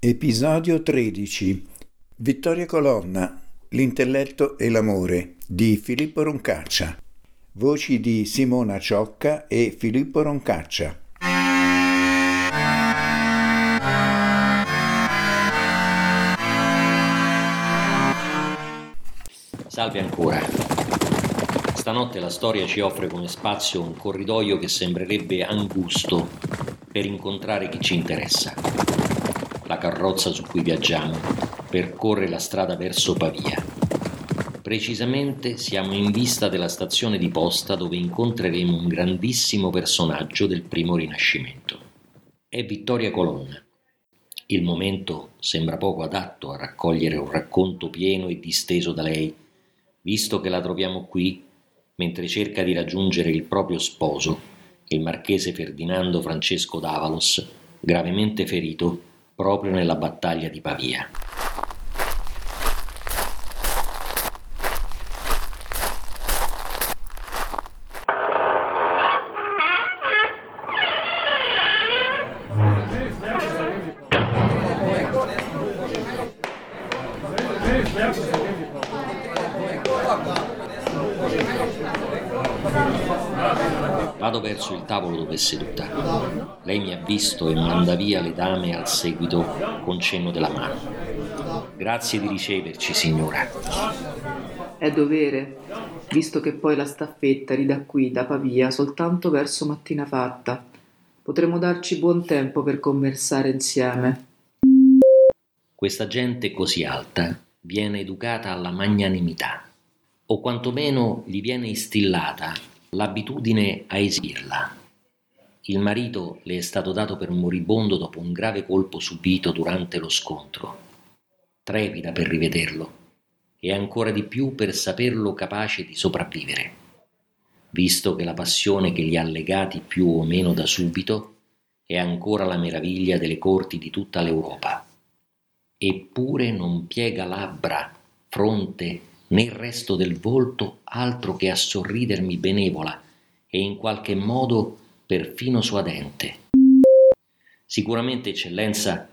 Episodio 13 Vittoria Colonna L'intelletto e l'amore di Filippo Roncaccia. Voci di Simona Ciocca e Filippo Roncaccia. Salve ancora. Stanotte la storia ci offre come spazio un corridoio che sembrerebbe angusto per incontrare chi ci interessa la carrozza su cui viaggiamo percorre la strada verso Pavia. Precisamente siamo in vista della stazione di posta dove incontreremo un grandissimo personaggio del primo Rinascimento. È Vittoria Colonna. Il momento sembra poco adatto a raccogliere un racconto pieno e disteso da lei, visto che la troviamo qui mentre cerca di raggiungere il proprio sposo, il marchese Ferdinando Francesco d'Avalos, gravemente ferito proprio nella battaglia di Pavia. Vado verso il tavolo dove è seduta. Lei mi ha visto e manda via le dame al seguito con cenno della mano. Grazie di riceverci, signora. È dovere, visto che poi la staffetta ridà qui da Pavia soltanto verso mattina fatta. Potremo darci buon tempo per conversare insieme. Questa gente così alta viene educata alla magnanimità, o quantomeno gli viene instillata l'abitudine a esibirla. Il marito le è stato dato per moribondo dopo un grave colpo subito durante lo scontro. Trepida per rivederlo e ancora di più per saperlo capace di sopravvivere, visto che la passione che li ha legati più o meno da subito è ancora la meraviglia delle corti di tutta l'Europa. Eppure non piega labbra, fronte né il resto del volto altro che a sorridermi benevola e in qualche modo perfino suadente. Sicuramente, eccellenza,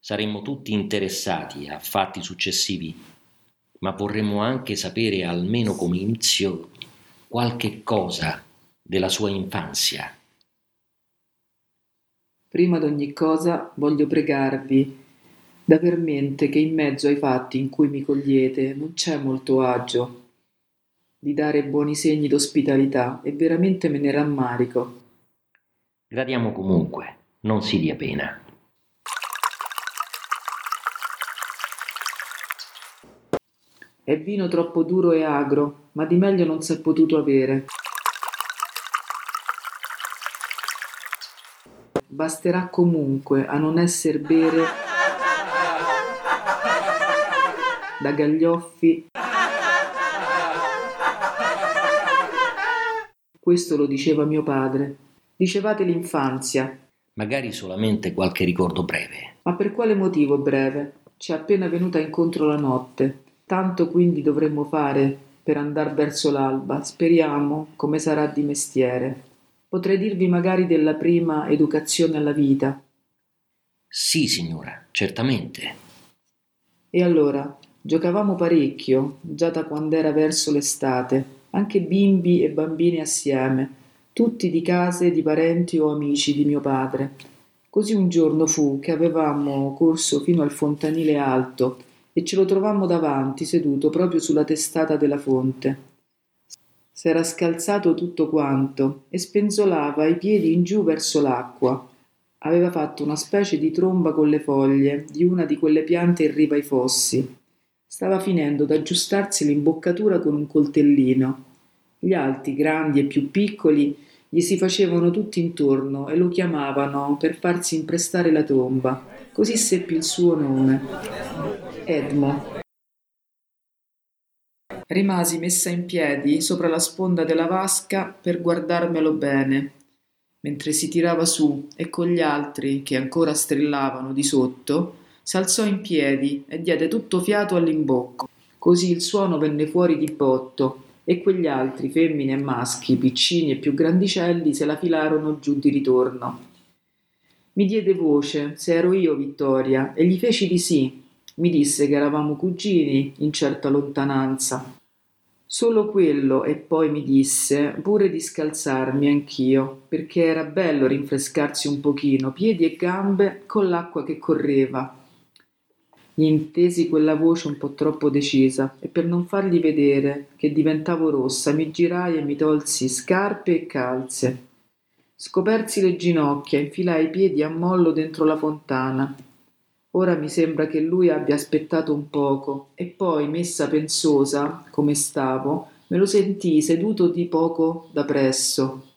saremmo tutti interessati a fatti successivi, ma vorremmo anche sapere almeno come inizio qualche cosa della sua infanzia. Prima d'ogni cosa voglio pregarvi d'aver mente che in mezzo ai fatti in cui mi cogliete non c'è molto agio di dare buoni segni d'ospitalità e veramente me ne rammarico. Gradiamo comunque, non si dia pena. È vino troppo duro e agro, ma di meglio non s'è potuto avere. Basterà comunque a non esser bere da Gaglioffi. Questo lo diceva mio padre. Dicevate l'infanzia. Magari solamente qualche ricordo breve. Ma per quale motivo breve? Ci è appena venuta incontro la notte. Tanto quindi dovremmo fare per andar verso l'alba. Speriamo come sarà di mestiere. Potrei dirvi magari della prima educazione alla vita. Sì, signora, certamente. E allora, Giocavamo parecchio, già da quando era verso l'estate, anche bimbi e bambini assieme, tutti di case di parenti o amici di mio padre. Così un giorno fu che avevamo corso fino al fontanile alto e ce lo trovammo davanti, seduto proprio sulla testata della fonte. S'era scalzato tutto quanto e spenzolava i piedi in giù verso l'acqua. Aveva fatto una specie di tromba con le foglie di una di quelle piante in riva ai fossi Stava finendo d'aggiustarsi l'imboccatura con un coltellino. Gli altri, grandi e più piccoli, gli si facevano tutti intorno e lo chiamavano per farsi imprestare la tomba. Così seppi il suo nome. Edmo. Rimasi messa in piedi sopra la sponda della vasca per guardarmelo bene, mentre si tirava su e con gli altri, che ancora strillavano di sotto, s'alzò in piedi e diede tutto fiato all'imbocco. Così il suono venne fuori di botto e quegli altri, femmine e maschi, piccini e più grandicelli, se la filarono giù di ritorno. Mi diede voce se ero io Vittoria e gli feci di sì. Mi disse che eravamo cugini in certa lontananza. Solo quello e poi mi disse pure di scalzarmi anch'io, perché era bello rinfrescarsi un pochino, piedi e gambe, con l'acqua che correva. Gli intesi quella voce un po' troppo decisa e per non fargli vedere che diventavo rossa mi girai e mi tolsi scarpe e calze. Scopersi le ginocchia, infilai i piedi a mollo dentro la fontana Ora mi sembra che lui abbia aspettato un poco e poi, messa pensosa, come stavo, me lo sentii seduto di poco da presso.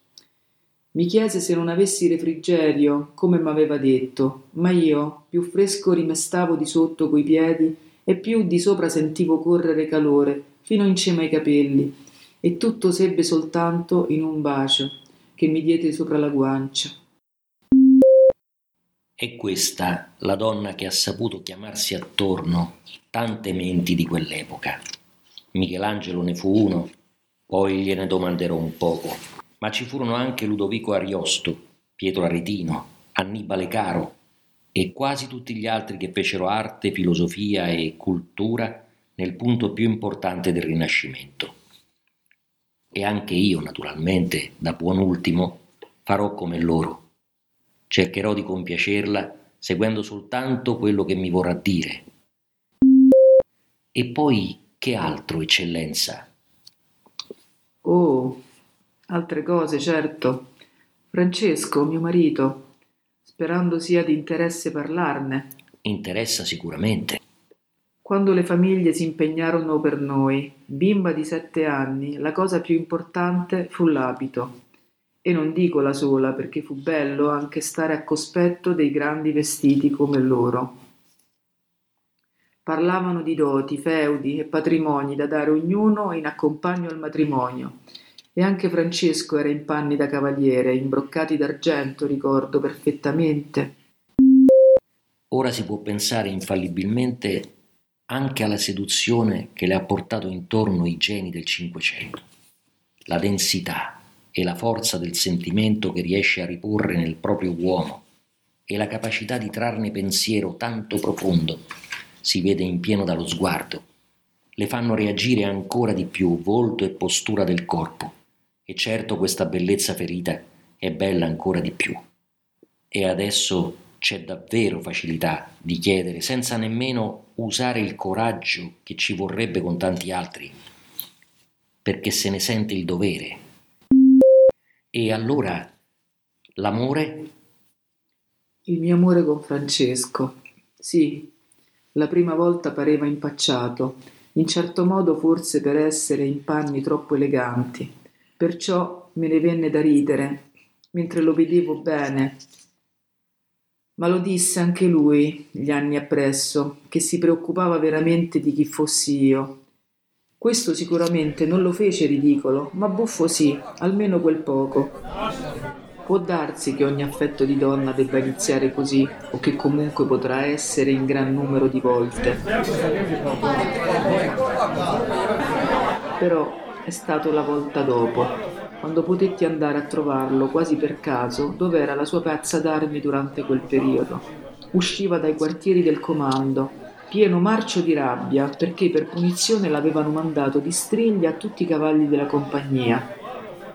Mi chiese se non avessi refrigerio, come m'aveva detto, ma io più fresco rimestavo di sotto coi piedi e più di sopra sentivo correre calore fino in cima ai capelli, e tutto sebbe soltanto in un bacio che mi diede sopra la guancia. È questa la donna che ha saputo chiamarsi attorno tante menti di quell'epoca. Michelangelo ne fu uno, poi gliene domanderò un poco, ma ci furono anche Ludovico Ariosto, Pietro Aretino, Annibale Caro e quasi tutti gli altri che fecero arte, filosofia e cultura nel punto più importante del Rinascimento. E anche io, naturalmente, da buon ultimo, farò come loro cercherò di compiacerla seguendo soltanto quello che mi vorrà dire. E poi che altro, eccellenza? Oh, altre cose, certo. Francesco, mio marito, sperando sia di interesse parlarne. Interessa sicuramente. Quando le famiglie si impegnarono per noi, bimba di sette anni, la cosa più importante fu l'abito. E non dico la sola, perché fu bello anche stare a cospetto dei grandi vestiti come loro. Parlavano di doti, feudi e patrimoni da dare ognuno in accompagno al matrimonio. E anche Francesco era in panni da cavaliere, imbroccati d'argento, ricordo perfettamente. Ora si può pensare infallibilmente anche alla seduzione che le ha portato intorno i geni del Cinquecento. La densità, e la forza del sentimento che riesce a riporre nel proprio uomo e la capacità di trarne pensiero tanto profondo si vede in pieno dallo sguardo, le fanno reagire ancora di più volto e postura del corpo e certo questa bellezza ferita è bella ancora di più. E adesso c'è davvero facilità di chiedere senza nemmeno usare il coraggio che ci vorrebbe con tanti altri, perché se ne sente il dovere e allora l'amore? Il mio amore con Francesco. Sì, la prima volta pareva impacciato, in certo modo forse per essere in panni troppo eleganti. Perciò me ne venne da ridere, mentre lo vedevo bene. Ma lo disse anche lui, gli anni appresso, che si preoccupava veramente di chi fossi io questo sicuramente non lo fece ridicolo, ma buffo sì, almeno quel poco. Può darsi che ogni affetto di donna debba iniziare così, o che comunque potrà essere in gran numero di volte. Però è stato la volta dopo, quando potetti andare a trovarlo quasi per caso dove era la sua pezza d'armi durante quel periodo. Usciva dai quartieri del comando pieno marcio di rabbia perché per punizione l'avevano mandato di striglia a tutti i cavalli della compagnia.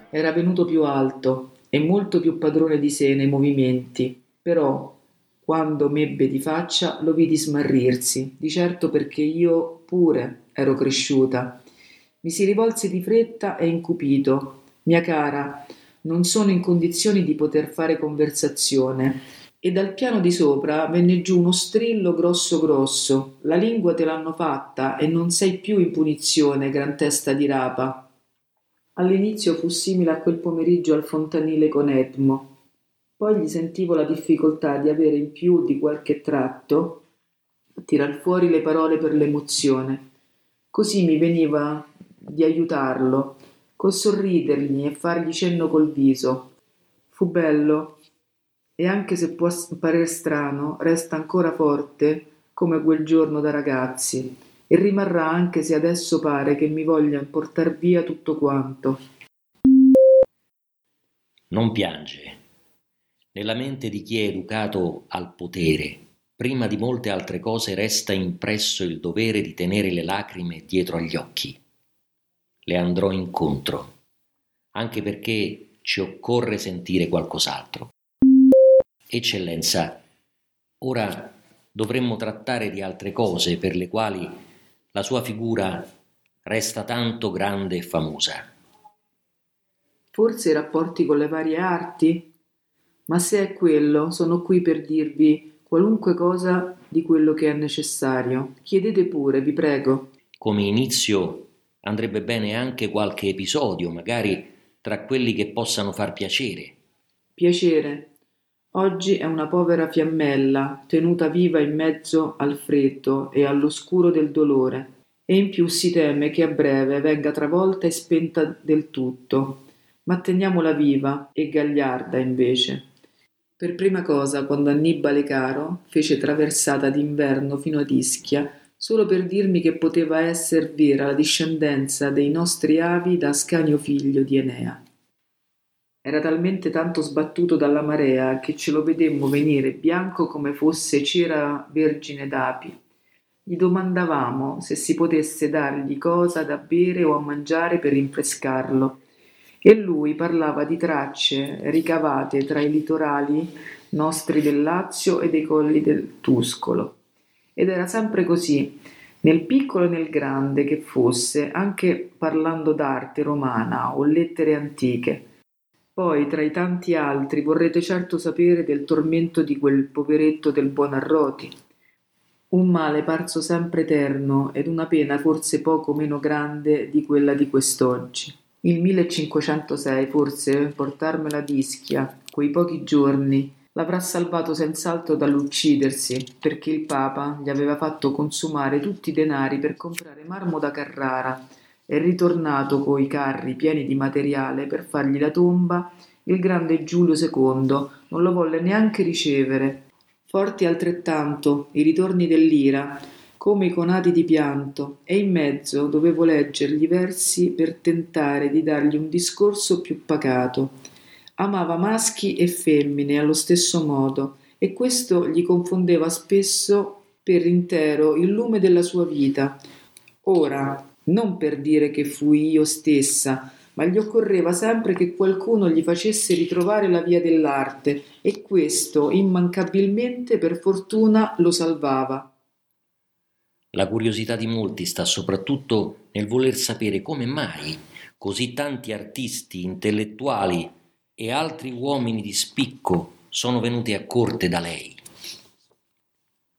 Era venuto più alto e molto più padrone di sé nei movimenti, però quando m'ebbe di faccia lo vidi smarrirsi, di certo perché io pure ero cresciuta. Mi si rivolse di fretta e incupito. Mia cara, non sono in condizioni di poter fare conversazione e dal piano di sopra venne giù uno strillo grosso grosso. La lingua te l'hanno fatta e non sei più in punizione, gran testa di rapa. All'inizio fu simile a quel pomeriggio al fontanile con Edmo. Poi gli sentivo la difficoltà di avere in più di qualche tratto a tirar fuori le parole per l'emozione. Così mi veniva di aiutarlo, col sorridergli e fargli cenno col viso. Fu bello, e anche se può parere strano, resta ancora forte come quel giorno da ragazzi e rimarrà anche se adesso pare che mi voglia portar via tutto quanto. Non piange, nella mente di chi è educato al potere, prima di molte altre cose resta impresso il dovere di tenere le lacrime dietro agli occhi. Le andrò incontro, anche perché ci occorre sentire qualcos'altro. Eccellenza, ora dovremmo trattare di altre cose per le quali la sua figura resta tanto grande e famosa. Forse i rapporti con le varie arti? Ma se è quello, sono qui per dirvi qualunque cosa di quello che è necessario. Chiedete pure, vi prego. Come inizio andrebbe bene anche qualche episodio, magari tra quelli che possano far piacere. Piacere. Oggi è una povera fiammella, tenuta viva in mezzo al freddo e all'oscuro del dolore, e in più si teme che a breve venga travolta e spenta del tutto. Ma teniamola viva e gagliarda invece. Per prima cosa, quando Annibale Caro fece traversata d'inverno fino ad Ischia, solo per dirmi che poteva esser vera la discendenza dei nostri avi da Ascanio figlio di Enea. Era talmente tanto sbattuto dalla marea che ce lo vedemmo venire bianco come fosse cera vergine d'api. Gli domandavamo se si potesse dargli cosa da bere o a mangiare per rinfrescarlo, e lui parlava di tracce ricavate tra i litorali nostri del Lazio e dei colli del Tuscolo. Ed era sempre così, nel piccolo e nel grande che fosse, anche parlando d'arte romana o lettere antiche poi, tra i tanti altri, vorrete certo sapere del tormento di quel poveretto del Buonarroti. Un male parso sempre eterno ed una pena forse poco meno grande di quella di quest'oggi. Il 1506 forse portarmela ad Ischia, quei pochi giorni, l'avrà salvato senz'altro dall'uccidersi, perché il Papa gli aveva fatto consumare tutti i denari per comprare marmo da Carrara è ritornato coi carri pieni di materiale per fargli la tomba, il grande Giulio II non lo volle neanche ricevere. Forti altrettanto i ritorni dell'ira, come i conati di pianto, e in mezzo dovevo leggergli versi per tentare di dargli un discorso più pacato. Amava maschi e femmine allo stesso modo, e questo gli confondeva spesso per intero il lume della sua vita. Ora, non per dire che fui io stessa, ma gli occorreva sempre che qualcuno gli facesse ritrovare la via dell'arte e questo immancabilmente per fortuna lo salvava. La curiosità di molti sta soprattutto nel voler sapere come mai così tanti artisti, intellettuali e altri uomini di spicco sono venuti a corte da lei.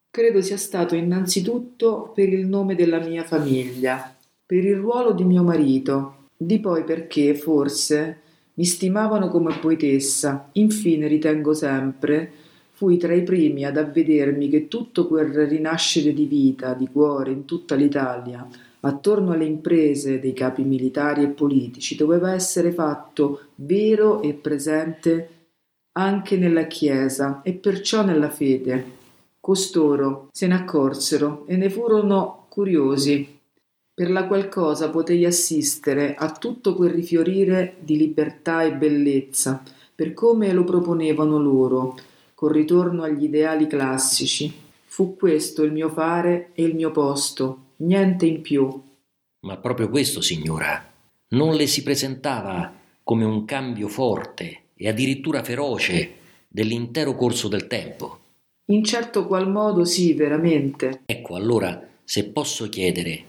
Credo sia stato innanzitutto per il nome della mia famiglia, per il ruolo di mio marito, di poi perché, forse, mi stimavano come poetessa. Infine ritengo sempre fui tra i primi ad avvedermi che tutto quel rinascere di vita, di cuore in tutta l'Italia, attorno alle imprese dei capi militari e politici, doveva essere fatto vero e presente anche nella Chiesa e perciò nella fede. Costoro se ne accorsero e ne furono curiosi per la qual cosa potei assistere a tutto quel rifiorire di libertà e bellezza, per come lo proponevano loro, col ritorno agli ideali classici. Fu questo il mio fare e il mio posto, niente in più. Ma proprio questo, signora, non le si presentava come un cambio forte e addirittura feroce dell'intero corso del tempo. In certo qual modo sì, veramente. Ecco, allora, se posso chiedere,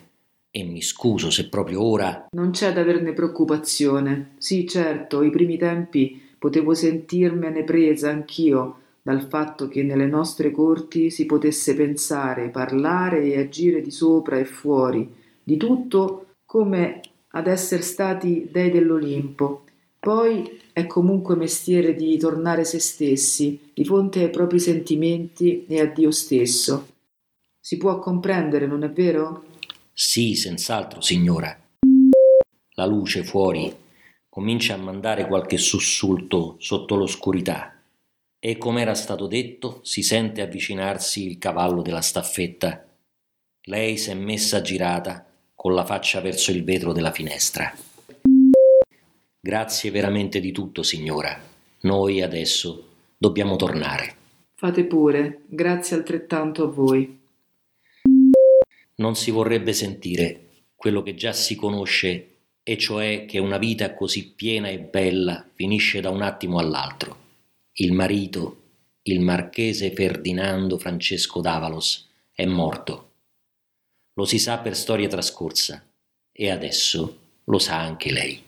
e mi scuso se proprio ora. Non c'è da averne preoccupazione. Sì, certo, i primi tempi potevo sentirmene presa anch'io dal fatto che nelle nostre corti si potesse pensare, parlare e agire di sopra e fuori, di tutto come ad essere stati dei dell'Olimpo. Poi è comunque mestiere di tornare se stessi, di fronte ai propri sentimenti e a Dio stesso. Si può comprendere, non è vero? Sì, senz'altro, signora. La luce fuori comincia a mandare qualche sussulto sotto l'oscurità e, come era stato detto, si sente avvicinarsi il cavallo della staffetta. Lei s'è messa girata con la faccia verso il vetro della finestra. Grazie veramente di tutto, signora. Noi adesso Dobbiamo tornare. Fate pure, grazie altrettanto a voi. Non si vorrebbe sentire quello che già si conosce, e cioè che una vita così piena e bella finisce da un attimo all'altro. Il marito, il marchese Ferdinando Francesco d'Avalos, è morto. Lo si sa per storia trascorsa e adesso lo sa anche lei.